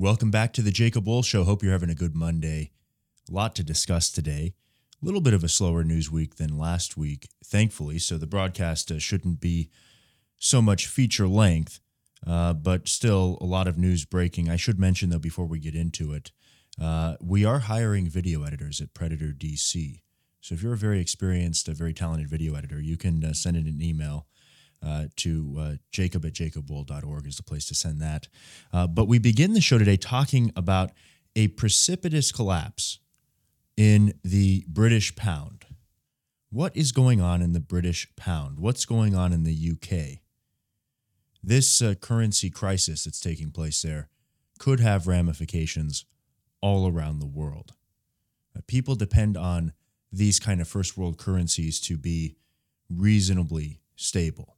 Welcome back to the Jacob Wohl Show. Hope you're having a good Monday. A lot to discuss today. A little bit of a slower news week than last week, thankfully, so the broadcast uh, shouldn't be so much feature length, uh, but still a lot of news breaking. I should mention, though, before we get into it, uh, we are hiring video editors at Predator DC. So if you're a very experienced, a very talented video editor, you can uh, send in an email uh, to uh, jacob at jacobwohl.org is the place to send that. Uh, but we begin the show today talking about a precipitous collapse in the British pound. What is going on in the British pound? What's going on in the UK? This uh, currency crisis that's taking place there could have ramifications all around the world. Uh, people depend on these kind of first world currencies to be reasonably stable.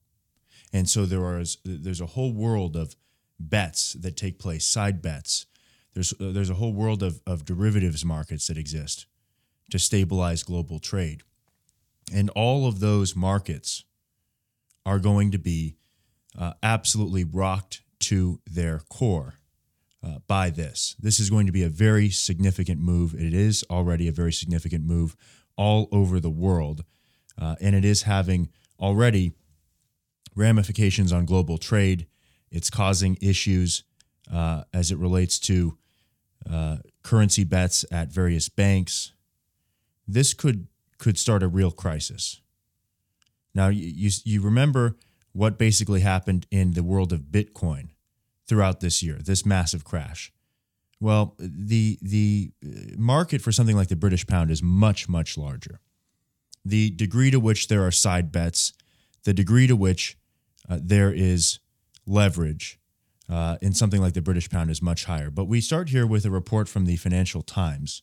And so there are there's a whole world of bets that take place, side bets. There's there's a whole world of, of derivatives markets that exist to stabilize global trade. And all of those markets are going to be uh, absolutely rocked to their core uh, by this. This is going to be a very significant move. It is already a very significant move all over the world. Uh, and it is having already ramifications on global trade. It's causing issues uh, as it relates to uh, currency bets at various banks. This could could start a real crisis. Now, you, you remember what basically happened in the world of Bitcoin throughout this year, this massive crash. Well, the the uh, market for something like the British pound is much much larger. The degree to which there are side bets, the degree to which uh, there is leverage uh, in something like the British pound is much higher. But we start here with a report from the Financial Times.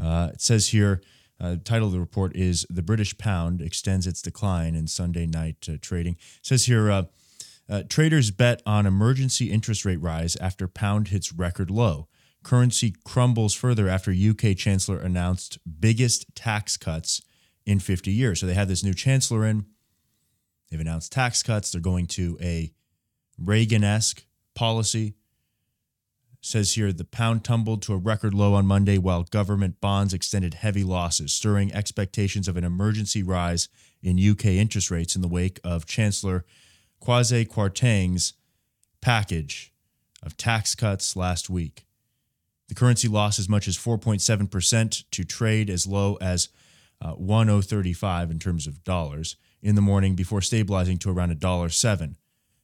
Uh, it says here, uh, title of the report is "The British Pound Extends Its Decline in Sunday Night uh, Trading." It says here, uh, traders bet on emergency interest rate rise after pound hits record low. Currency crumbles further after UK Chancellor announced biggest tax cuts in 50 years. So they had this new chancellor in. They've announced tax cuts. They're going to a Reagan esque policy. says here the pound tumbled to a record low on Monday while government bonds extended heavy losses, stirring expectations of an emergency rise in UK interest rates in the wake of Chancellor Kwasi Kwarteng's package of tax cuts last week. The currency lost as much as 4.7% to trade as low as uh, 1035 in terms of dollars in the morning before stabilizing to around $1.07.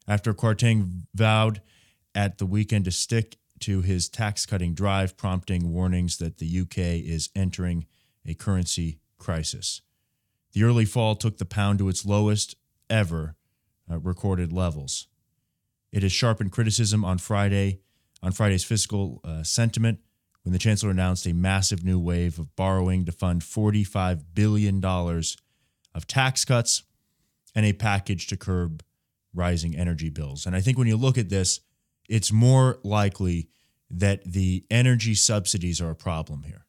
After Kwarteng vowed at the weekend to stick to his tax cutting drive, prompting warnings that the UK is entering a currency crisis. The early fall took the pound to its lowest ever uh, recorded levels. It has sharpened criticism on Friday on Friday's fiscal uh, sentiment when the chancellor announced a massive new wave of borrowing to fund $45 billion of tax cuts and a package to curb rising energy bills. And I think when you look at this, it's more likely that the energy subsidies are a problem here.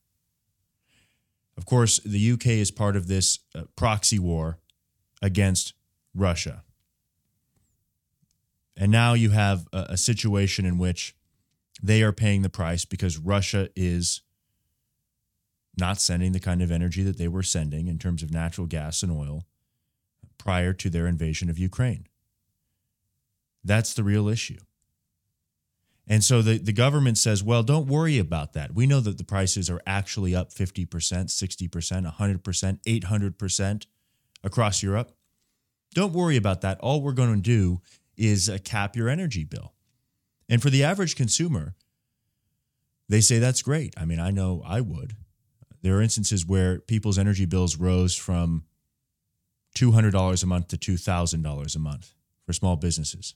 Of course, the UK is part of this uh, proxy war against Russia. And now you have a, a situation in which they are paying the price because Russia is not sending the kind of energy that they were sending in terms of natural gas and oil prior to their invasion of Ukraine. That's the real issue. And so the, the government says, well, don't worry about that. We know that the prices are actually up 50%, 60%, 100%, 800% across Europe. Don't worry about that. All we're going to do is uh, cap your energy bill. And for the average consumer, they say that's great. I mean, I know I would. There are instances where people's energy bills rose from $200 a month to $2,000 a month for small businesses.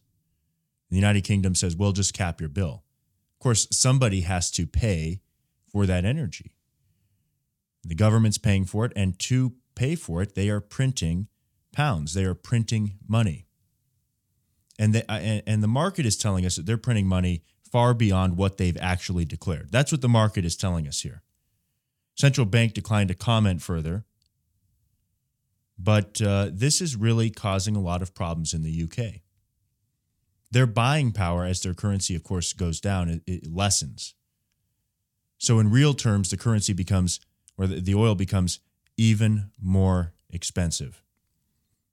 The United Kingdom says, well, just cap your bill. Of course, somebody has to pay for that energy. The government's paying for it, and to pay for it, they are printing pounds. They are printing money. And, they, uh, and the market is telling us that they're printing money far beyond what they've actually declared. That's what the market is telling us here. Central bank declined to comment further but uh, this is really causing a lot of problems in the UK. their buying power as their currency, of course, goes down, it, it lessens. So, in real terms, the currency becomes, or the, oil becomes even more expensive.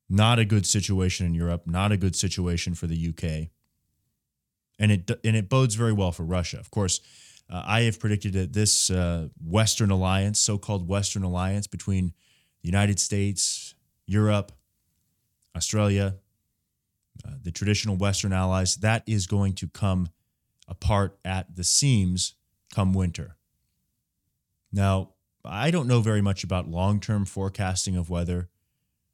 Not a good situation in Europe, not a good situation for the UK. And it, and it bodes very well for Russia. Of course, uh, I have predicted that this uh, Western alliance, so called Western alliance between the United States, Europe, Australia, uh, the traditional Western allies, that is going to come apart at the seams come winter. Now, I don't know very much about long term forecasting of weather.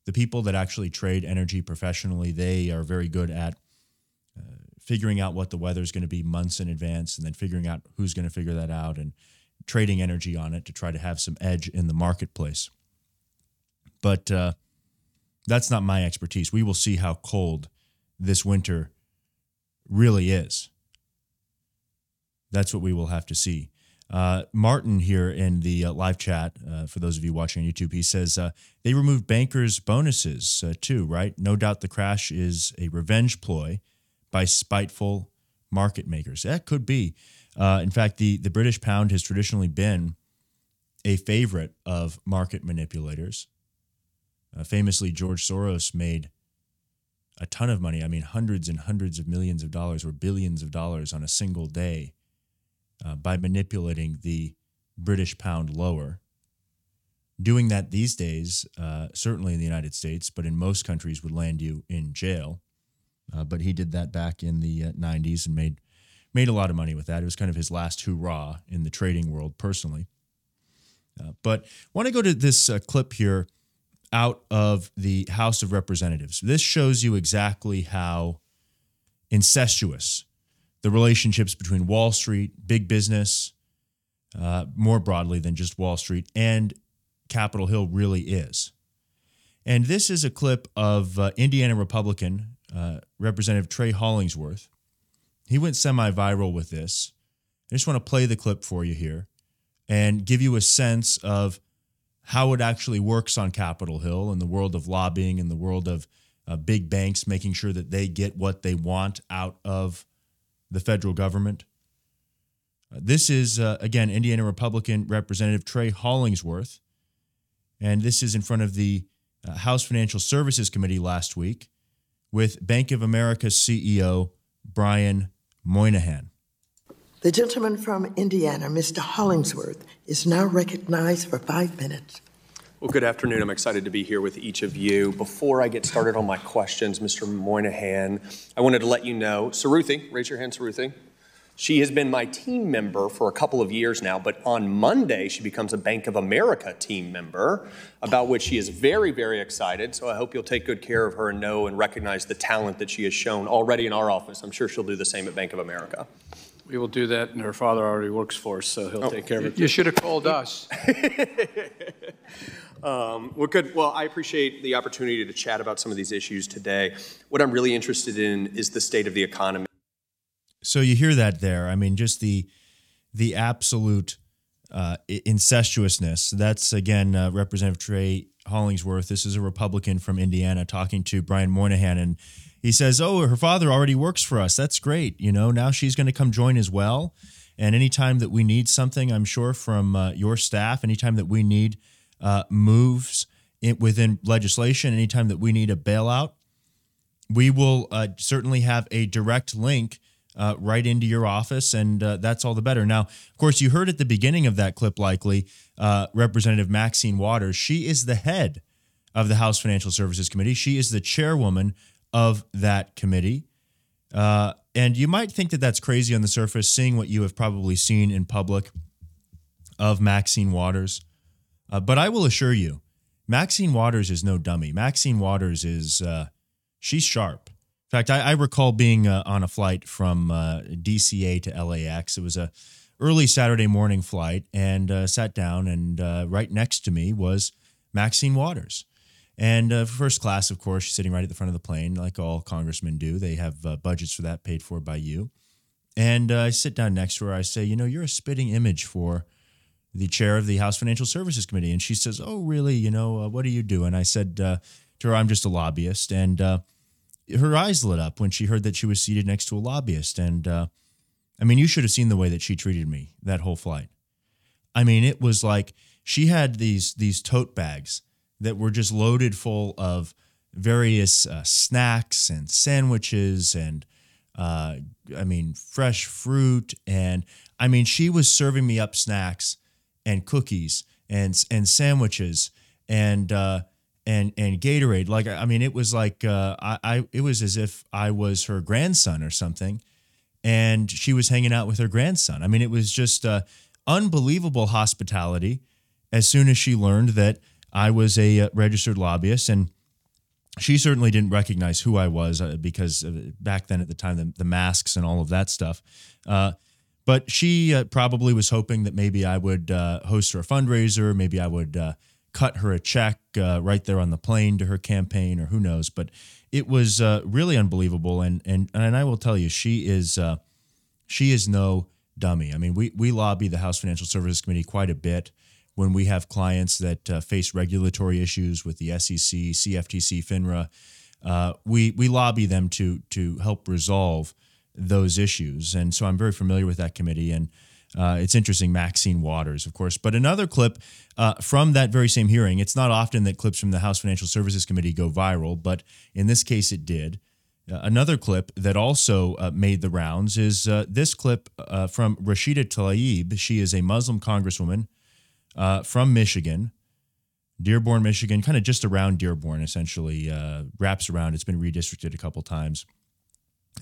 The people that actually trade energy professionally, they are very good at uh, figuring out what the weather is going to be months in advance and then figuring out who's going to figure that out and trading energy on it to try to have some edge in the marketplace. But uh, that's not my expertise. We will see how cold this winter really is. That's what we will have to see. Uh, Martin here in the uh, live chat, uh, for those of you watching on YouTube, he says uh, they removed bankers' bonuses uh, too, right? No doubt the crash is a revenge ploy by spiteful market makers. That could be. Uh, in fact, the, the British pound has traditionally been a favorite of market manipulators. Famously, George Soros made a ton of money. I mean, hundreds and hundreds of millions of dollars or billions of dollars on a single day uh, by manipulating the British pound lower. Doing that these days, uh, certainly in the United States, but in most countries, would land you in jail. Uh, but he did that back in the 90s uh, and made made a lot of money with that. It was kind of his last hurrah in the trading world, personally. Uh, but want to go to this uh, clip here out of the House of Representatives. This shows you exactly how incestuous the relationships between Wall Street, big business, uh, more broadly than just Wall Street, and Capitol Hill really is. And this is a clip of uh, Indiana Republican uh, Representative Trey Hollingsworth. He went semi viral with this. I just want to play the clip for you here and give you a sense of how it actually works on Capitol Hill in the world of lobbying, in the world of uh, big banks making sure that they get what they want out of the federal government. Uh, this is, uh, again, Indiana Republican Representative Trey Hollingsworth. And this is in front of the uh, House Financial Services Committee last week with Bank of America CEO Brian Moynihan. The gentleman from Indiana, Mr. Hollingsworth, is now recognized for five minutes. Well, good afternoon. I'm excited to be here with each of you. Before I get started on my questions, Mr. Moynihan, I wanted to let you know, Saruthi, raise your hand, Saruthi. She has been my team member for a couple of years now, but on Monday she becomes a Bank of America team member, about which she is very, very excited. So I hope you'll take good care of her and know and recognize the talent that she has shown already in our office. I'm sure she'll do the same at Bank of America. We will do that, and her father already works for us, so he'll Oh. take care of it. You should have called us. Um, well, good. Well, I appreciate the opportunity to chat about some of these issues today. What I'm really interested in is the state of the economy. So you hear that there. I mean, just the the absolute uh, incestuousness. That's again uh, Representative Trey Hollingsworth. This is a Republican from Indiana talking to Brian Moynihan, and he says, "Oh, her father already works for us. That's great. You know, now she's going to come join as well. And anytime that we need something, I'm sure from uh, your staff, anytime that we need uh, moves in, within legislation, anytime that we need a bailout, we will uh, certainly have a direct link." uh, right into your office, and uh, that's all the better. Now, of course, you heard at the beginning of that clip, likely uh, Representative Maxine Waters. She is the head of the House Financial Services Committee. She is the chairwoman of that committee. Uh, and you might think that that's crazy on the surface, seeing what you have probably seen in public of Maxine Waters. Uh, but I will assure you, Maxine Waters is no dummy. Maxine Waters is uh, she's sharp. In fact, I, I recall being uh, on a flight from uh, DCA to LAX. It was a early Saturday morning flight, and uh, sat down, and right next to me was Maxine Waters. And uh, first class, of course, she's sitting right at the front of the plane, like all congressmen do. They have uh, budgets for that paid for by you. And I sit down next to her. I say, you know, you're a spitting image for the chair of the House Financial Services Committee. And she says, oh, really? You know, what do you do? And I said to her, I'm just a lobbyist. And her eyes lit up when she heard that she was seated next to a lobbyist. And uh, I mean, you should have seen the way that she treated me that whole flight. I mean, it was like she had these these tote bags that were just loaded full of various uh, snacks and sandwiches and uh, I mean fresh fruit. And I mean she was serving me up snacks and cookies and and sandwiches and uh, and and Gatorade. Like I mean it was like uh, I, I it was as if I was her grandson or something. And she was hanging out with her grandson. I mean it was just uh, unbelievable hospitality as soon as she learned that I was a uh, registered lobbyist and she certainly didn't recognize who I was uh, because back then at the time the, the, masks and all of that stuff. Uh, but she uh, probably was hoping that maybe I would uh, host her a fundraiser, maybe I would uh, cut her a check right there on the plane to her campaign, or who knows. But it was really unbelievable, and and and I will tell you, she is she is no dummy. I mean, we we lobby the House Financial Services Committee quite a bit when we have clients that uh, face regulatory issues with the SEC, CFTC, FINRA, uh, we we lobby them to to help resolve those issues. And so I'm very familiar with that committee. And uh, it's interesting, Maxine Waters, of course. But another clip uh, from that very same hearing. It's not often that clips from the House Financial Services Committee go viral, but in this case, it did. Uh, another clip that also uh, made the rounds is uh, this clip uh, from Rashida Tlaib. She is a Muslim congresswoman uh, from Michigan, Dearborn, Michigan, kind of just around Dearborn, essentially uh, wraps around. It's been redistricted a couple times,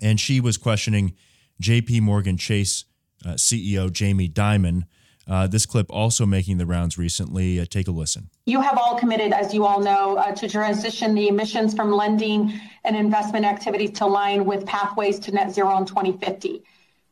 and she was questioning J.P. Morgan Chase uh, CEO Jamie Dimon. Uh, this clip also making the rounds recently. Uh, take a listen. You have all committed, as you all know, uh, to transition the emissions from lending and investment activities to align with pathways to net zero in 2050.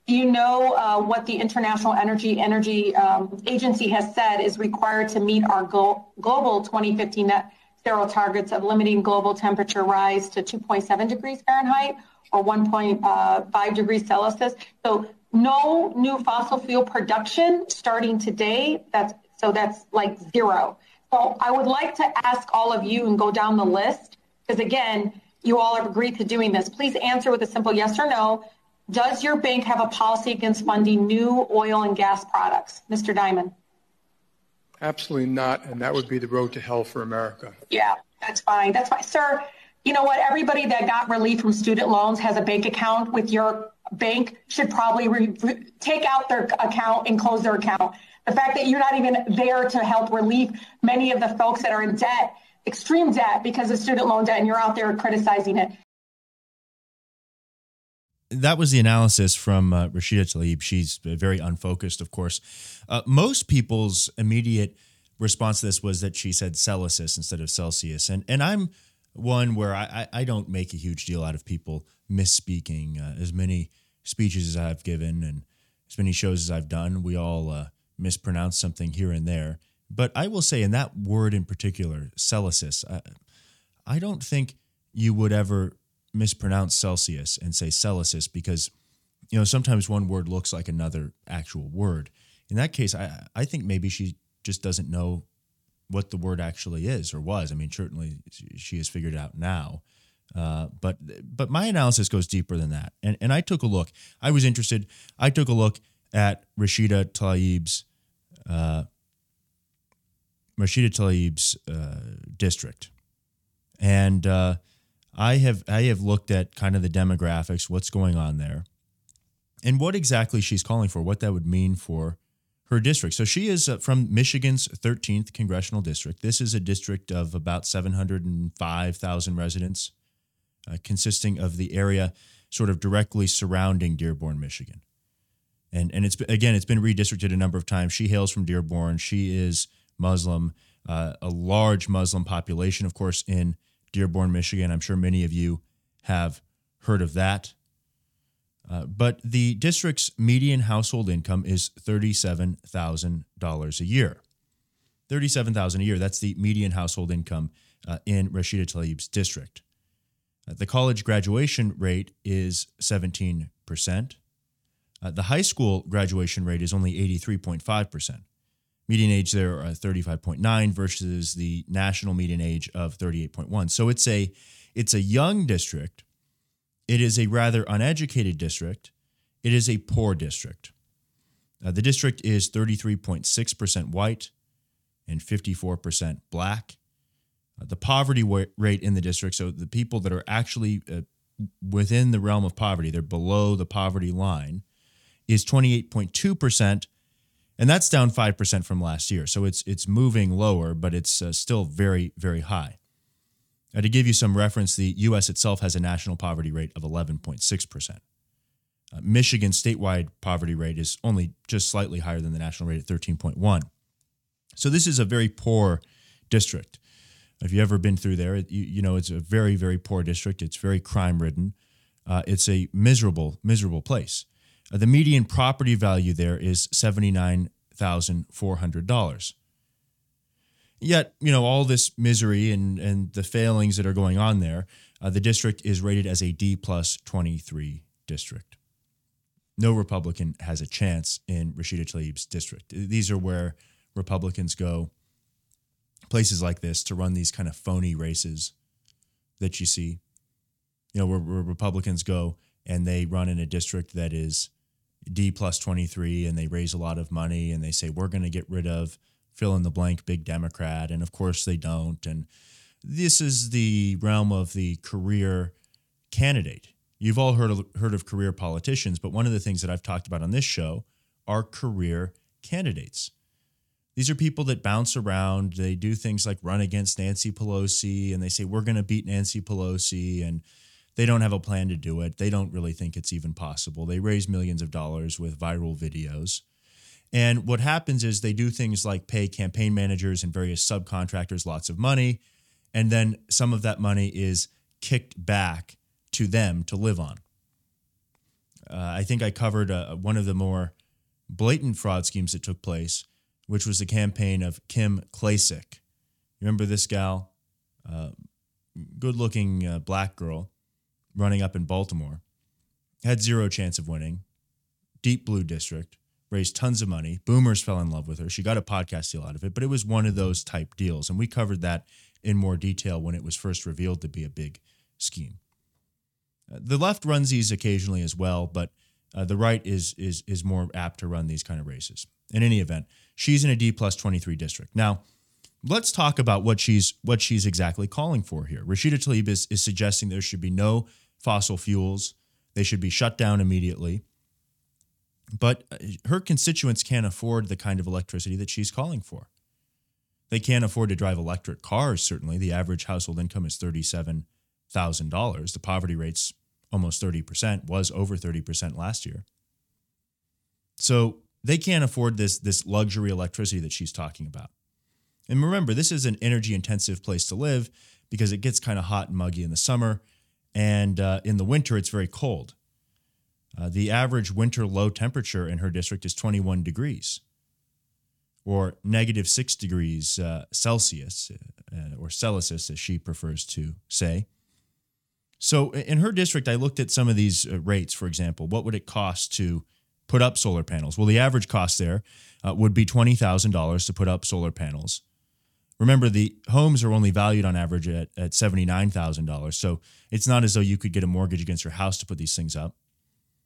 Do you know uh, what the International Energy Energy um, Agency has said is required to meet our go- global 2050 net zero targets of limiting global temperature rise to 2.7 degrees Fahrenheit or 1.5 uh, degrees Celsius? So no new fossil fuel production starting today. That's so that's like zero. So I would like to ask all of you and go down the list because again, you all have agreed to doing this. Please answer with a simple yes or no. Does your bank have a policy against funding new oil and gas products? Mr. Dimon. Absolutely not, and that would be the road to hell for America. Yeah, that's fine. That's fine. Sir, you know what? Everybody that got relief from student loans has a bank account with your bank should probably re- take out their account and close their account. The fact that you're not even there to help relieve many of the folks that are in debt, extreme debt because of student loan debt, and you're out there criticizing it that was the analysis from uh, Rashida Tlaib. She's very unfocused, of course. Uh, most people's immediate response to this was that she said Celsius instead of Celsius, and and I'm one where I I don't make a huge deal out of people misspeaking. Uh, as many speeches as I've given and as many shows as I've done, we all uh, mispronounce something here and there. But I will say, in that word in particular, Celsius, I, I don't think you would ever mispronounce Celsius and say Celsius because you know sometimes one word looks like another actual word. In that case, I I think maybe she just doesn't know what the word actually is or was. I mean, certainly she has figured out now. Uh, but but my analysis goes deeper than that, and and I took a look. I was interested. I took a look at Rashida Tlaib's uh, Rashida Tlaib's uh, district, and uh, I have I have looked at kind of the demographics, what's going on there, and what exactly she's calling for, what that would mean for her district. So she is uh, from Michigan's 13th congressional district. This is a district of about 705,000 residents, uh, consisting of the area sort of directly surrounding Dearborn, Michigan. And and it's again, it's been redistricted a number of times. She hails from Dearborn. She is Muslim, uh, a large Muslim population, of course, in Dearborn, Michigan. I'm sure many of you have heard of that. Uh, but the district's median household income is $37,000 a year. 37,000 a year. That's the median household income uh, in Rashida Tlaib's district. Uh, the college graduation rate is 17%. Uh, the high school graduation rate is only 83.5%. Median age there uh, 35.9 versus the national median age of 38.1. So it's a it's a young district it is a rather uneducated district. It is a poor district. Uh, the district is 33.6% white and 54% black. Uh, the poverty wa- rate in the district, so the people that are actually uh, within the realm of poverty, they're below the poverty line, is 28.2%. And that's down 5% from last year. So it's, it's moving lower, but it's uh, still very, very high. Uh, to give you some reference, the US itself has a national poverty rate of 11.6%. Uh, Michigan's statewide poverty rate is only just slightly higher than the national rate at 13.1. So this is a very poor district. If you've ever been through there, you, you know it's a very, very poor district. It's very crime ridden. Uh, it's a miserable, miserable place. Uh, the median property value there is $79,400. Yet, you know, all this misery and, and the failings that are going on there, uh, the district is rated as a D plus 23 district. No Republican has a chance in Rashida Tlaib's district. These are where Republicans go, places like this, to run these kind of phony races that you see. You know, where, where Republicans go and they run in a district that is D plus 23 and they raise a lot of money and they say, we're going to get rid of fill in the blank big Democrat. And of course they don't. And this is the realm of the career candidate. You've all heard of, heard of career politicians, but one of the things that I've talked about on this show are career candidates. These are people that bounce around. They do things like run against Nancy Pelosi and they say, We're going to beat Nancy Pelosi. And they don't have a plan to do it. They don't really think it's even possible. They raise millions of dollars with viral videos. And what happens is they do things like pay campaign managers and various subcontractors lots of money. And then some of that money is kicked back to them to live on. Uh, I think I covered uh, one of the more blatant fraud schemes that took place, which was the campaign of Kim Klacik. Remember this gal? Uh, good looking uh, black girl running up in Baltimore. Had zero chance of winning. Deep blue district raised tons of money. Boomers fell in love with her. She got a podcast deal out of it, but it was one of those type deals. And we covered that in more detail when it was first revealed to be a big scheme. Uh, the left runs these occasionally as well, but uh, the right is is is more apt to run these kind of races. In any event, she's in a D plus 23 district. Now, let's talk about what she's what she's exactly calling for here. Rashida Tlaib is, is suggesting there should be no fossil fuels. They should be shut down immediately. But uh, her constituents can't afford the kind of electricity that she's calling for. They can't afford to drive electric cars, certainly. The average household income is $37,000. The poverty rate's almost 30%, was over 30% last year. So they can't afford this, this luxury electricity that she's talking about. And remember, this is an energy intensive place to live because it gets kind of hot and muggy in the summer. And uh, in the winter, it's very cold. Uh, the average winter low temperature in her district is 21 degrees or negative six degrees uh, Celsius uh, or Celsius, as she prefers to say. So in her district, I looked at some of these uh, rates, for example. What would it cost to put up solar panels? Well, the average cost there uh, would be $20,000 to put up solar panels. Remember, the homes are only valued on average at, at $79,000. So it's not as though you could get a mortgage against your house to put these things up.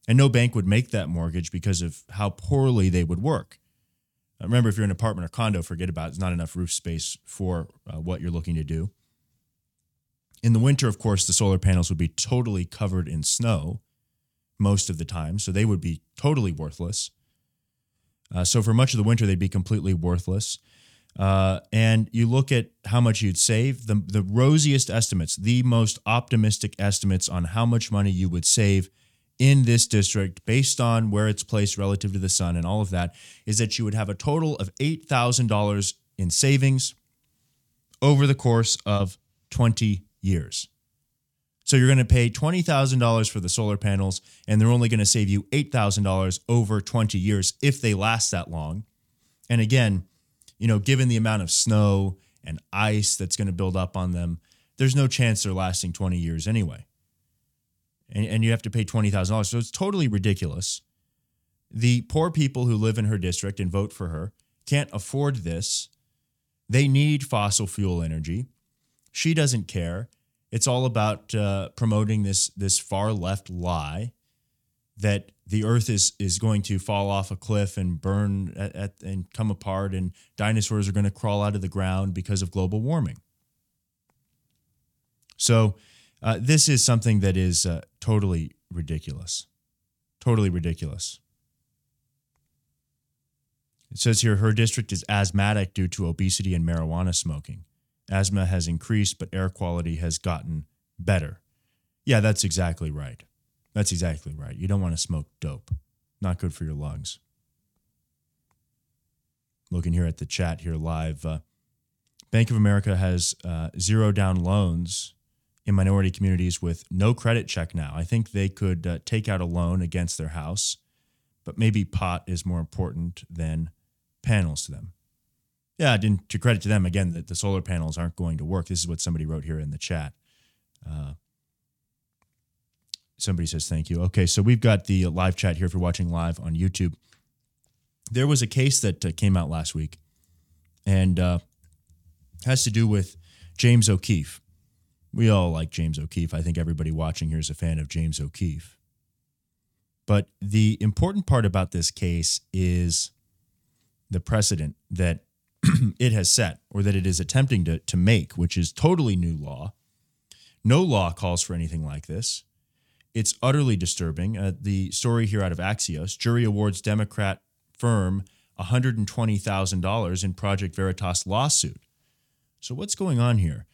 And no bank would make that mortgage because of how poorly they would work. Remember, if you're in an apartment or condo, forget about it. There's not enough roof space for uh, what you're looking to do. In the winter, of course, the solar panels would be totally covered in snow most of the time, so they would be totally worthless. Uh, so for much of the winter, they'd be completely worthless. Uh, and you look at how much you'd save. The, the rosiest estimates, the most optimistic estimates on how much money you would save in this district, based on where it's placed relative to the sun and all of that, is that you would have a total of $8,000 in savings over the course of 20 years. So you're going to pay $20,000 for the solar panels, and they're only going to save you $8,000 over 20 years if they last that long. And again, you know, given the amount of snow and ice that's going to build up on them, there's no chance they're lasting 20 years anyway and, and you have to pay $20,000. So it's totally ridiculous. The poor people who live in her district and vote for her can't afford this. They need fossil fuel energy. She doesn't care. It's all about uh, promoting this this far left lie that the Earth is is going to fall off a cliff and burn at, at, and come apart, and dinosaurs are going to crawl out of the ground because of global warming. So, uh, this is something that is uh, totally ridiculous, totally ridiculous. It says here her district is asthmatic due to obesity and marijuana smoking. Asthma has increased, but air quality has gotten better. Yeah, that's exactly right. That's exactly right. You don't want to smoke dope. Not good for your lungs. Looking here at the chat here live, uh, Bank of America has uh, zero down loans in minority communities with no credit check now. I think they could uh, take out a loan against their house, but maybe pot is more important than panels to them. Yeah, to credit to them again that the solar panels aren't going to work. This is what somebody wrote here in the chat. Uh, somebody says thank you. Okay, so we've got the live chat here if you're watching live on YouTube. There was a case that uh, came out last week, and uh, has to do with James O'Keefe. We all like James O'Keefe. I think everybody watching here is a fan of James O'Keefe. But the important part about this case is the precedent that it has set or that it is attempting to, to make, which is totally new law. No law calls for anything like this. It's utterly disturbing. Uh, the story here out of Axios jury awards Democrat firm $120,000 in Project Veritas lawsuit. So, what's going on here?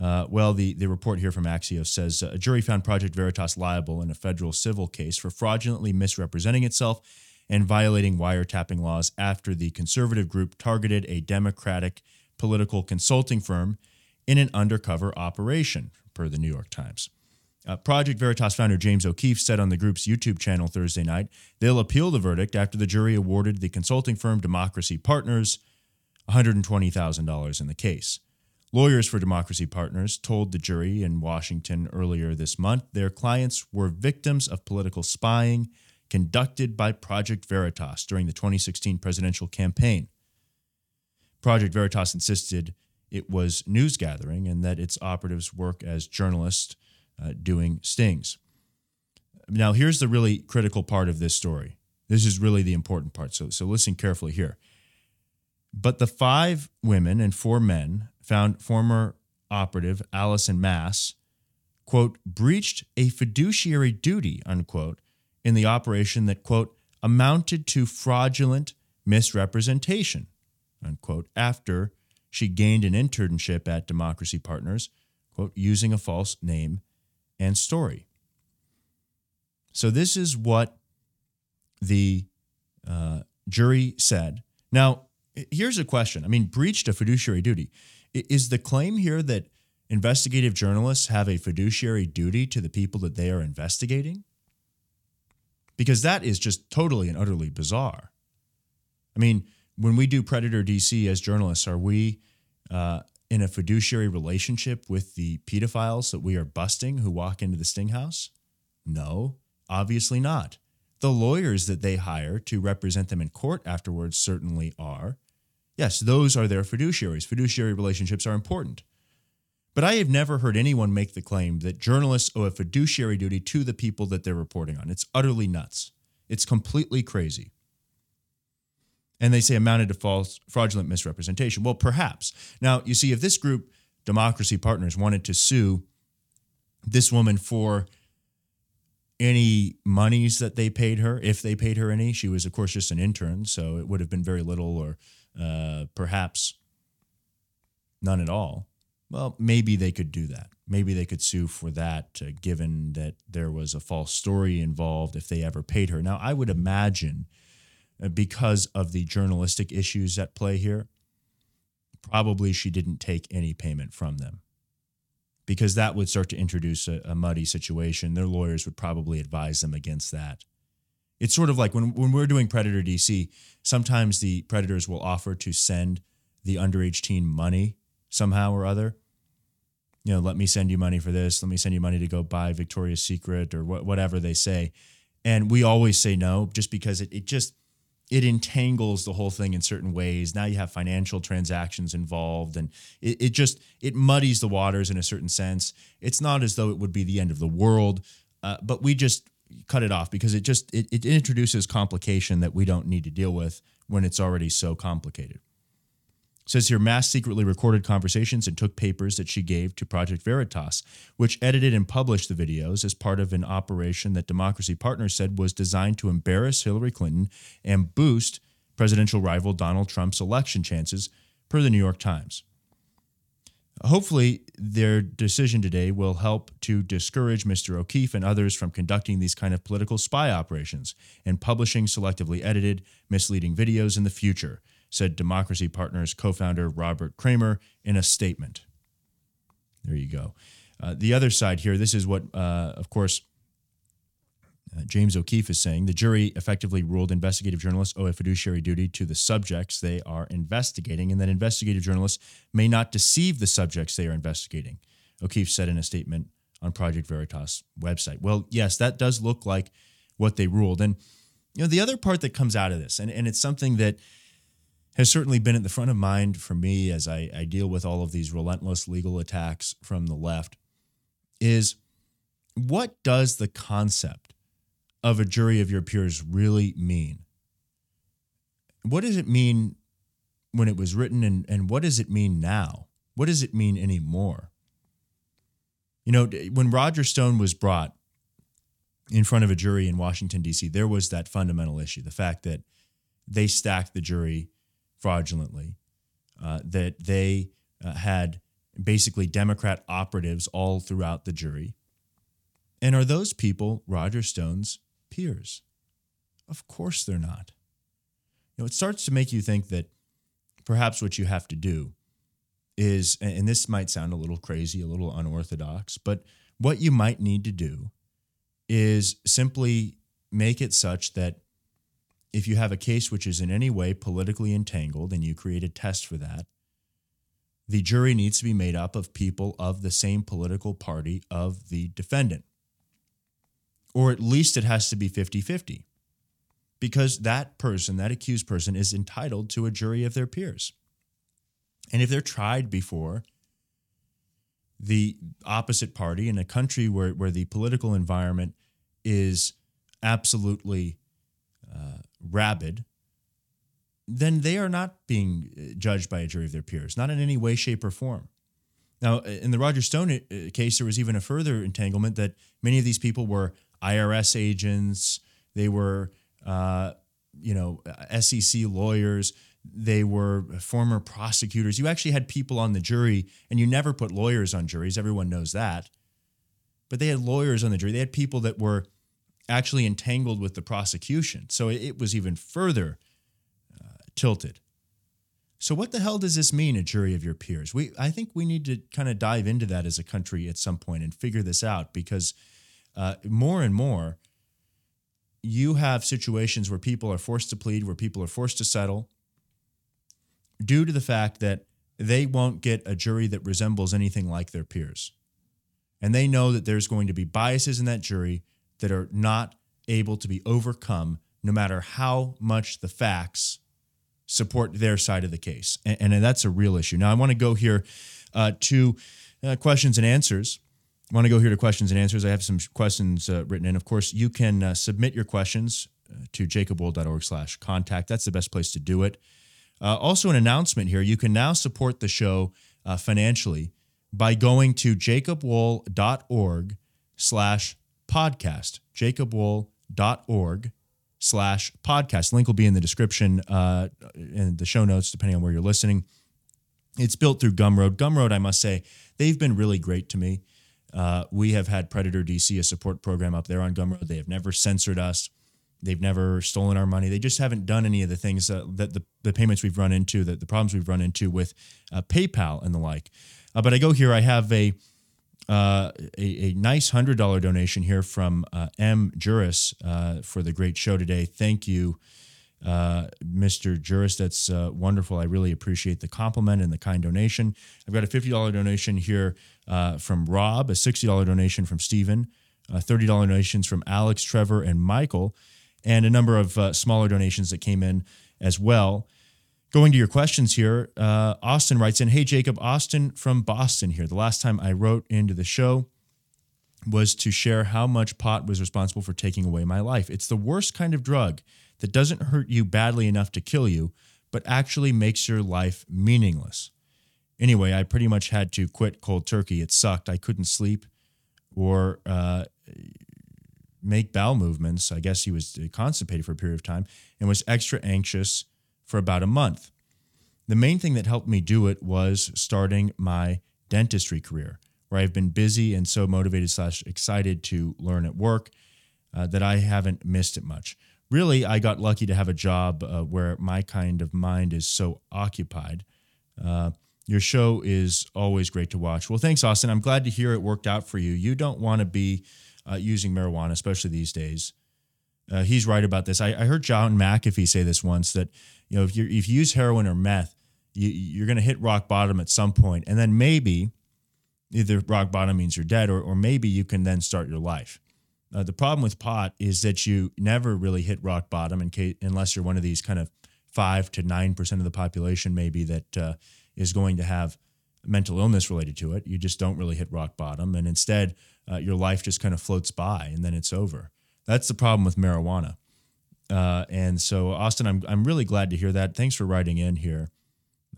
Uh, well, the, the report here from Axios says uh, a jury found Project Veritas liable in a federal civil case for fraudulently misrepresenting itself and violating wiretapping laws after the conservative group targeted a Democratic political consulting firm in an undercover operation, per the New York Times. Uh, Project Veritas founder James O'Keefe said on the group's YouTube channel Thursday night they'll appeal the verdict after the jury awarded the consulting firm Democracy Partners $120,000 in the case. Lawyers for Democracy Partners told the jury in Washington earlier this month their clients were victims of political spying conducted by Project Veritas during the 2016 presidential campaign. Project Veritas insisted it was news gathering and that its operatives work as journalists uh, doing stings. Now, here's the really critical part of this story. This is really the important part. So, so listen carefully here. But the five women and four men found former operative Allison Maass, quote, breached a fiduciary duty, unquote, in the operation that, quote, amounted to fraudulent misrepresentation, unquote, after she gained an internship at Democracy Partners, quote, using a false name and story. So this is what the uh, jury said. Now, here's a question. I mean, breached a fiduciary duty. Is the claim here that investigative journalists have a fiduciary duty to the people that they are investigating? because that is just totally and utterly bizarre. I mean, when we do Predator DC as journalists, are we uh, in a fiduciary relationship with the pedophiles that we are busting who walk into the Sting House? No, obviously not. The lawyers that they hire to represent them in court afterwards certainly are. Yes, those are their fiduciaries. Fiduciary relationships are important. But I have never heard anyone make the claim that journalists owe a fiduciary duty to the people that they're reporting on. It's utterly nuts. It's completely crazy. And they say amounted to false, fraudulent misrepresentation. Well, perhaps. Now, you see, if this group, Democracy Partners, wanted to sue this woman for any monies that they paid her, if they paid her any, she was, of course, just an intern, so it would have been very little or uh, perhaps none at all well, maybe they could do that. Maybe they could sue for that, uh, given that there was a false story involved if they ever paid her. Now, I would imagine Uh, because of the journalistic issues at play here, probably she didn't take any payment from them because that would start to introduce a, a muddy situation. Their lawyers would probably advise them against that. It's sort of like when, when we're doing Predator DC, sometimes the predators will offer to send the underage teen money somehow or other you know, let me send you money for this. Let me send you money to go buy Victoria's Secret or wh- whatever they say. And we always say no, just because it, it just it entangles the whole thing in certain ways. Now you have financial transactions involved, and it, it just it muddies the waters in a certain sense. It's not as though it would be the end of the world, uh, but we just cut it off because it just it, it introduces complication that we don't need to deal with when it's already so complicated. Says here, Maass secretly recorded conversations and took papers that she gave to Project Veritas, which edited and published the videos as part of an operation that Democracy Partners said was designed to embarrass Hillary Clinton and boost presidential rival Donald Trump's election chances, per the New York Times. Hopefully, their decision today will help to discourage Mr. O'Keefe and others from conducting these kind of political spy operations and publishing selectively edited, misleading videos in the future, said Democracy Partners co founder Robert Creamer in a statement. There you go. Uh, the other side here, this is what, uh, of course, uh, James O'Keefe is saying the jury effectively ruled investigative journalists owe a fiduciary duty to the subjects they are investigating, and that investigative journalists may not deceive the subjects they are investigating. O'Keefe said in a statement on Project Veritas website. Well, yes, that does look like what they ruled. And you know, the other part that comes out of this, and, and it's something that has certainly been at the front of mind for me as I, I deal with all of these relentless legal attacks from the left, is what does the concept of a jury of your peers really mean? What does it mean when it was written, and, and what does it mean now? What does it mean anymore? You know, when Roger Stone was brought in front of a jury in Washington, D.C., there was that fundamental issue the fact that they stacked the jury fraudulently, uh, that they uh, had basically Democrat operatives all throughout the jury. And are those people Roger Stone's peers? Of course they're not. You know, it starts to make you think that perhaps what you have to do is, and this might sound a little crazy, a little unorthodox, but what you might need to do is simply make it such that if you have a case which is in any way politically entangled and you create a test for that, the jury needs to be made up of people of the same political party of the defendant. Or at least it has to be 50 50 because that person, that accused person, is entitled to a jury of their peers. And if they're tried before the opposite party in a country where, where the political environment is absolutely uh, rabid, then they are not being uh, judged by a jury of their peers, not in any way, shape, or form. Now, in the Roger Stone uh, case, there was even a further entanglement that many of these people were IRS agents, they were, uh, you know, SEC lawyers, they were former prosecutors. You actually had people on the jury, and you never put lawyers on juries. Everyone knows that. But they had lawyers on the jury. They had people that were actually entangled with the prosecution. So it was even further uh, tilted. So what the hell does this mean, a jury of your peers? We I think we need to kind of dive into that as a country at some point and figure this out because uh, more and more you have situations where people are forced to plead, where people are forced to settle due to the fact that they won't get a jury that resembles anything like their peers. And they know that there's going to be biases in that jury that are not able to be overcome no matter how much the facts support their side of the case. And, and that's a real issue. Now, I want to go here uh, to uh, questions and answers. I want to go here to questions and answers. I have some questions uh, written in. Of course, you can uh, submit your questions uh, to jacobwohl.org slash contact. That's the best place to do it. Uh, also, an announcement here. You can now support the show financially by going to jacobwohl.org slash podcast, jacobwohl.org slash podcast. Link will be in the description uh, in the show notes, depending on where you're listening. It's built through Gumroad. Gumroad, I must say, they've been really great to me. Uh, we have had Predator DC, a support program up there on Gumroad. They have never censored us. They've never stolen our money. They just haven't done any of the things uh, that the, the payments we've run into, that the problems we've run into with uh, PayPal and the like. Uh, but I go here, I have a uh, a, a, nice hundred dollar donation here from uh, M Juris uh, for the great show today. Thank you, uh, Mr. Juris. That's uh, wonderful. I really appreciate the compliment and the kind donation. I've got a fifty dollar donation here from Rob, a sixty dollar donation from Stephen, thirty dollar donations from Alex, Trevor, and Michael. and a number of smaller donations that came in as well. Going to your questions here, uh, Austin writes in Hey, Jacob, Austin from Boston here. The last time I wrote into the show was to share how much pot was responsible for taking away my life. It's the worst kind of drug that doesn't hurt you badly enough to kill you, but actually makes your life meaningless. Anyway, I pretty much had to quit cold turkey. It sucked. I couldn't sleep or uh, make bowel movements. I guess he was constipated for a period of time and was extra anxious for about a month. The main thing that helped me do it was starting my dentistry career, where I've been busy and so motivated slash excited to learn at work uh, that I haven't missed it much. Really, I got lucky to have a job uh, where my kind of mind is so occupied. Uh, your show is always great to watch. Well, thanks, Austin. I'm glad to hear it worked out for you. You don't want to be uh, using marijuana, especially these days. Uh, he's right about this. I, I, heard John McAfee say this once that you know if you if you use heroin or meth, you, you're going to hit rock bottom at some point, and then maybe either rock bottom means you're dead, or or maybe you can then start your life. Uh, the problem with pot is that you never really hit rock bottom in case, unless you're one of these kind of five to nine percent of the population, maybe that uh, is going to have mental illness related to it. You just don't really hit rock bottom, and instead, uh, your life just kind of floats by, and then it's over. That's the problem with marijuana. Uh, and so, Austin, I'm I'm really glad to hear that. Thanks for writing in here.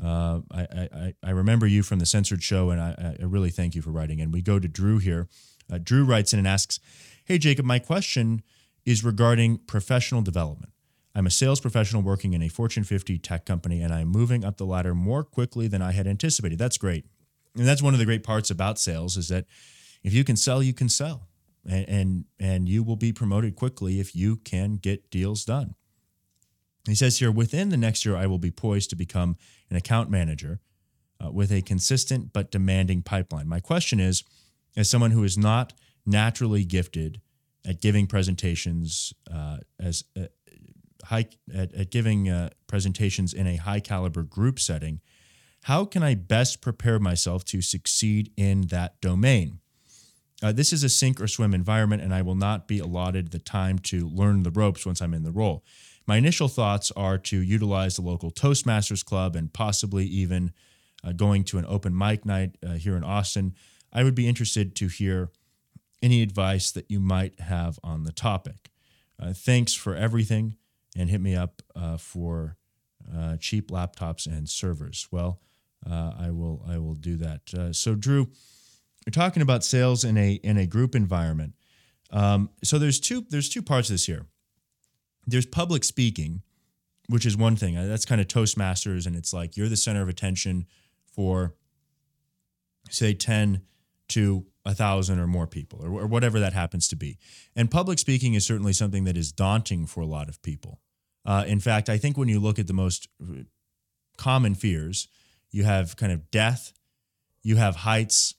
Uh, I, I I remember you from the censored show, and I, I really thank you for writing in. We go to Drew here. Uh, Drew writes in and asks, "Hey Jacob, my question is regarding professional development. I'm a sales professional working in a Fortune 50 tech company, and I'm moving up the ladder more quickly than I had anticipated. That's great, and that's one of the great parts about sales is that if you can sell, you can sell, and and, and you will be promoted quickly if you can get deals done." He says here, within the next year, I will be poised to become an account manager uh, with a consistent but demanding pipeline. My question is, as someone who is not naturally gifted at giving presentations uh, as uh, high at, at giving uh, presentations in a high caliber group setting, how can I best prepare myself to succeed in that domain? Uh, this is a sink or swim environment, and I will not be allotted the time to learn the ropes once I'm in the role. My initial thoughts are to utilize the local Toastmasters Club and possibly even uh, going to an open mic night uh, here in Austin. I would be interested to hear any advice that you might have on the topic. Uh, thanks for everything and hit me up uh, for uh, cheap laptops and servers. Well, I will I will do that. So, Drew, you're talking about sales in a in a group environment. Um, so there's two there's two parts of this here. There's public speaking, which is one thing. That's kind of Toastmasters, and it's like you're the center of attention for, say, ten to a thousand or more people, or, or whatever that happens to be. And public speaking is certainly something that is daunting for a lot of people. Uh, in fact, I think when you look at the most uh, common fears, you have kind of death, you have heights,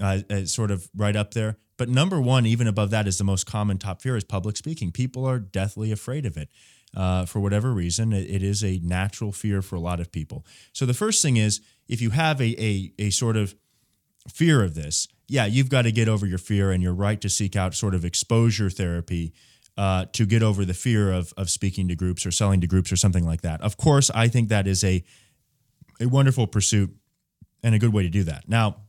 uh, sort of right up there. But number one, even above that, is the most common top fear is public speaking. People are deathly afraid of it. Uh, for whatever reason, it, it is a natural fear for a lot of people. So the first thing is, if you have a, a, a sort of fear of this, yeah, you've got to get over your fear, and you're right to seek out sort of exposure therapy uh, to get over the fear of of speaking to groups or selling to groups or something like that. Of course, I think that is a a wonderful pursuit and a good way to do that. Now,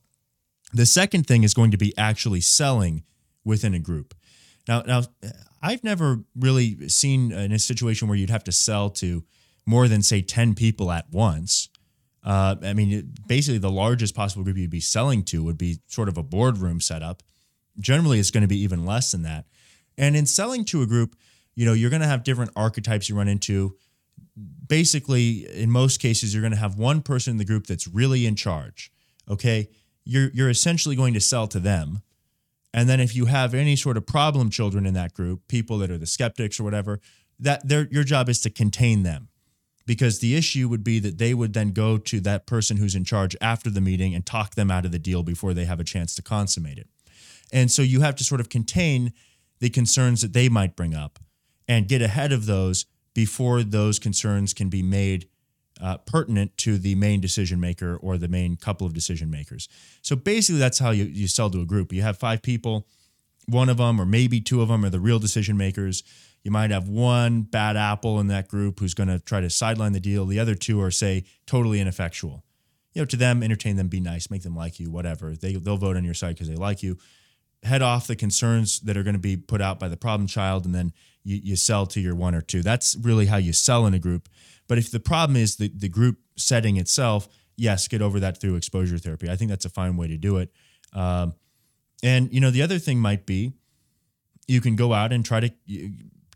the second thing is going to be actually selling within a group. Now, now I've never really seen in a situation where you'd have to sell to more than say 10 people at once. Uh, I mean, basically, the largest possible group you'd be selling to would be sort of a boardroom setup. Generally, it's going to be even less than that. And in selling to a group, you know, you're going to have different archetypes you run into. Basically, in most cases, you're going to have one person in the group that's really in charge. Okay. You're, you're essentially going to sell to them. And then if you have any sort of problem children in that group, people that are the skeptics or whatever, that your job is to contain them. Because the issue would be that they would then go to that person who's in charge after the meeting and talk them out of the deal before they have a chance to consummate it. And so you have to sort of contain the concerns that they might bring up and get ahead of those before those concerns can be made uh, pertinent to the main decision maker or the main couple of decision makers. So basically, that's how you, you sell to a group. You have five people, one of them or maybe two of them are the real decision makers. You might have one bad apple in that group who's going to try to sideline the deal. The other two are, say, totally ineffectual. You know, to them, entertain them, be nice, make them like you, whatever. They, they'll vote on your side because they like you. Head off the concerns that are going to be put out by the problem child, and then you, you sell to your one or two. That's really how you sell in a group. But if the problem is the, the group setting itself, yes, get over that through exposure therapy. I think that's a fine way to do it. Um, and, you know, the other thing might be you can go out and try to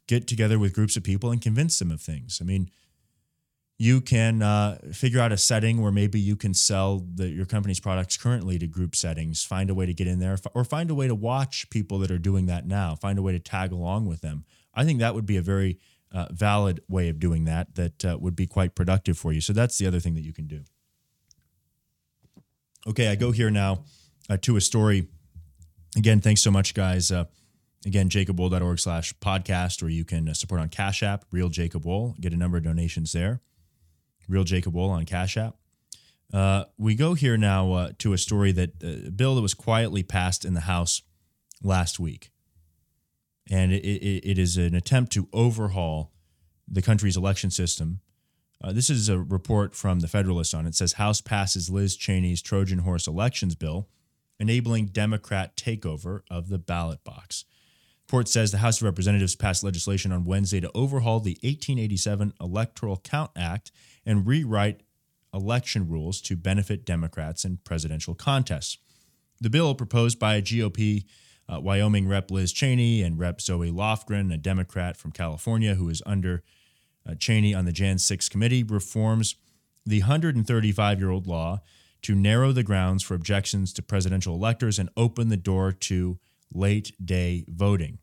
get together with groups of people and convince them of things. I mean, you can uh, figure out a setting where maybe you can sell the, your company's products currently to group settings, find a way to get in there, or find a way to watch people that are doing that now, find a way to tag along with them. I think that would be a very uh, valid way of doing that that uh, would be quite productive for you. So that's the other thing that you can do. Okay, I go here now uh, to a story. Again, thanks so much, guys. Uh, Again, jacobwohl.org slash podcast, or you can uh, support on Cash App, Real Jacob Wohl, get a number of donations there. Real Jacob Wohl on Cash App. Uh, we go here now to a story that a bill that was quietly passed in the House last week. And it, it, it is an attempt to overhaul the country's election system. Uh, this is a report from the Federalist on it. says House passes Liz Cheney's Trojan horse elections bill, enabling Democrat takeover of the ballot box report says the House of Representatives passed legislation on Wednesday to overhaul the 1887 Electoral Count Act and rewrite election rules to benefit Democrats in presidential contests. The bill, proposed by a GOP uh, Wyoming Rep Liz Cheney and Rep Zoe Lofgren, a Democrat from California who is under uh, Cheney on the Jan 6 committee, reforms the 135 year old law to narrow the grounds for objections to presidential electors and open the door to late day voting.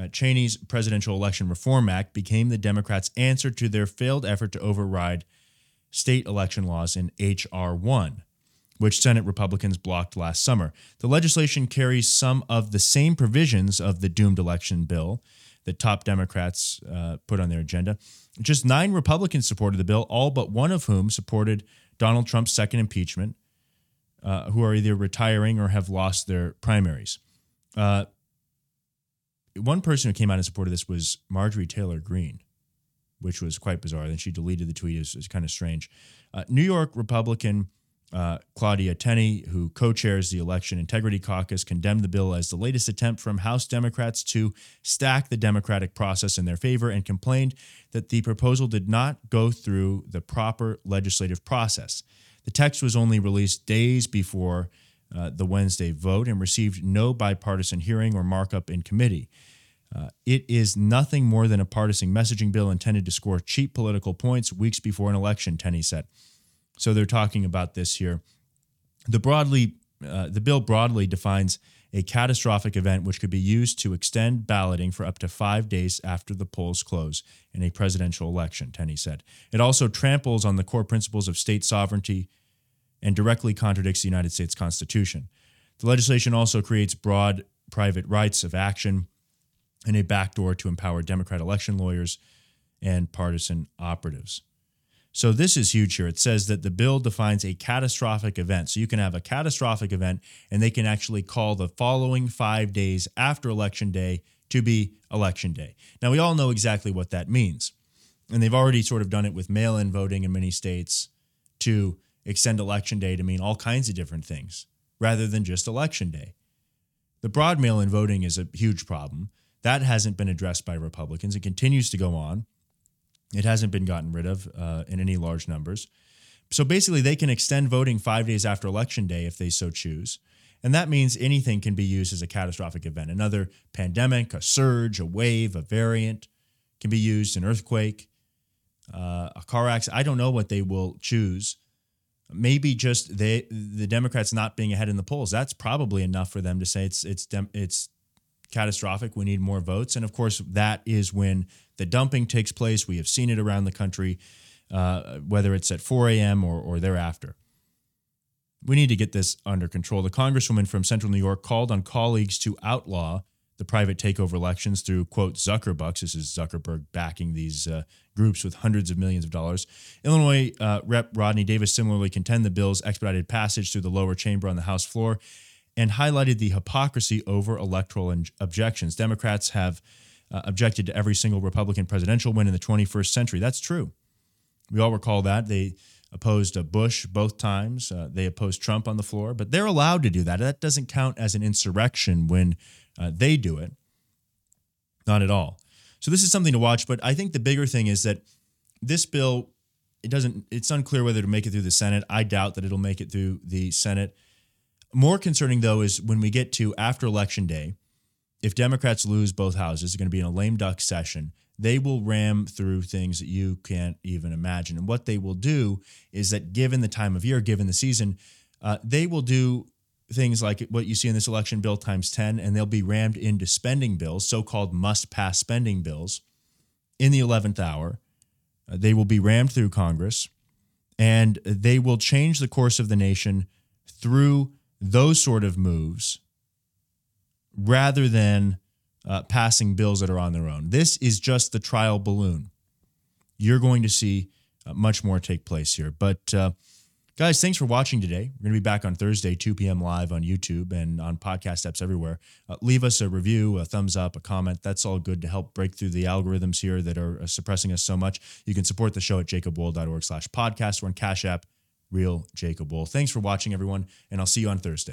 Uh, Cheney's Presidential Election Reform Act became the Democrats' answer to their failed effort to override state election laws in H.R. 1, which Senate Republicans blocked last summer. The legislation carries some of the same provisions of the doomed election bill that top Democrats uh, put on their agenda. Just nine Republicans supported the bill, all but one of whom supported Donald Trump's second impeachment, uh, who are either retiring or have lost their primaries. Uh, one person who came out in support of this was Marjorie Taylor Greene, which was quite bizarre. Then she deleted the tweet. It was, kind of strange. Uh, New York Republican uh, Claudia Tenney, who co chairs the Election Integrity Caucus, condemned the bill as the latest attempt from House Democrats to stack the democratic process in their favor and complained that the proposal did not go through the proper legislative process. The text was only released days before uh, the Wednesday vote and received no bipartisan hearing or markup in committee. Uh, it is nothing more than a partisan messaging bill intended to score cheap political points weeks before an election, Tenney said. So they're talking about this here. The broadly, uh, the bill broadly defines a catastrophic event which could be used to extend balloting for up to five days after the polls close in a presidential election, Tenney said. It also tramples on the core principles of state sovereignty and directly contradicts the United States Constitution. The legislation also creates broad private rights of action and a backdoor to empower Democrat election lawyers and partisan operatives. So this is huge here. It says that the bill defines a catastrophic event. So you can have a catastrophic event and they can actually call the following 5 days after election day to be election day. Now we all know exactly what that means. And they've already sort of done it with mail-in voting in many states to extend election day to mean all kinds of different things rather than just election day. The broad mail in voting is a huge problem. That hasn't been addressed by Republicans. It continues to go on. It hasn't been gotten rid of uh, in any large numbers. So basically, they can extend voting five days after election day if they so choose. And that means anything can be used as a catastrophic event. Another pandemic, a surge, a wave, a variant can be used, an earthquake, uh, a car accident. I don't know what they will choose maybe just they the Democrats not being ahead in the polls. That's probably enough for them to say it's it's it's catastrophic. We need more votes, and of course that is when the dumping takes place. We have seen it around the country, uh, whether it's at 4 a.m. or or thereafter. We need to get this under control. The congresswoman from Central New York called on colleagues to outlaw the private takeover elections through quote Zuckerbucks. This is Zuckerberg backing these uh, groups with hundreds of millions of dollars. Illinois uh, Rep. Rodney Davis similarly contended the bill's expedited passage through the lower chamber on the House floor, and highlighted the hypocrisy over electoral objections. Democrats have uh, objected to every single Republican presidential win in the 21st century. That's true. We all recall that. They opposed uh, Bush both times. Uh, they opposed Trump on the floor, but they're allowed to do that. That doesn't count as an insurrection when uh, they do it. Not at all. So this is something to watch. But I think the bigger thing is that this bill, it doesn't. It's unclear whether to make it through the Senate. I doubt that it'll make it through the Senate. More concerning though is when we get to after election day, if Democrats lose both houses, it's going to be in a lame duck session they will ram through things that you can't even imagine. And what they will do is that, given the time of year, given the season, uh, they will do things like what you see in this election bill times 10, and they'll be rammed into spending bills, so called must pass spending bills, in the 11th hour. Uh, they will be rammed through Congress, and they will change the course of the nation through those sort of moves rather than uh, passing bills that are on their own. This is just the trial balloon. You're going to see uh, much more take place here. But uh, guys, thanks for watching today. We're going to be back on Thursday, 2 p.m. live on YouTube and on podcast apps everywhere. Uh, leave us a review, a thumbs up, a comment. That's all good to help break through the algorithms here that are uh, suppressing us so much. You can support the show at jacobwohl.org slash podcast or on Cash App, Real Jacob Wohl. Thanks for watching, everyone, and I'll see you on Thursday.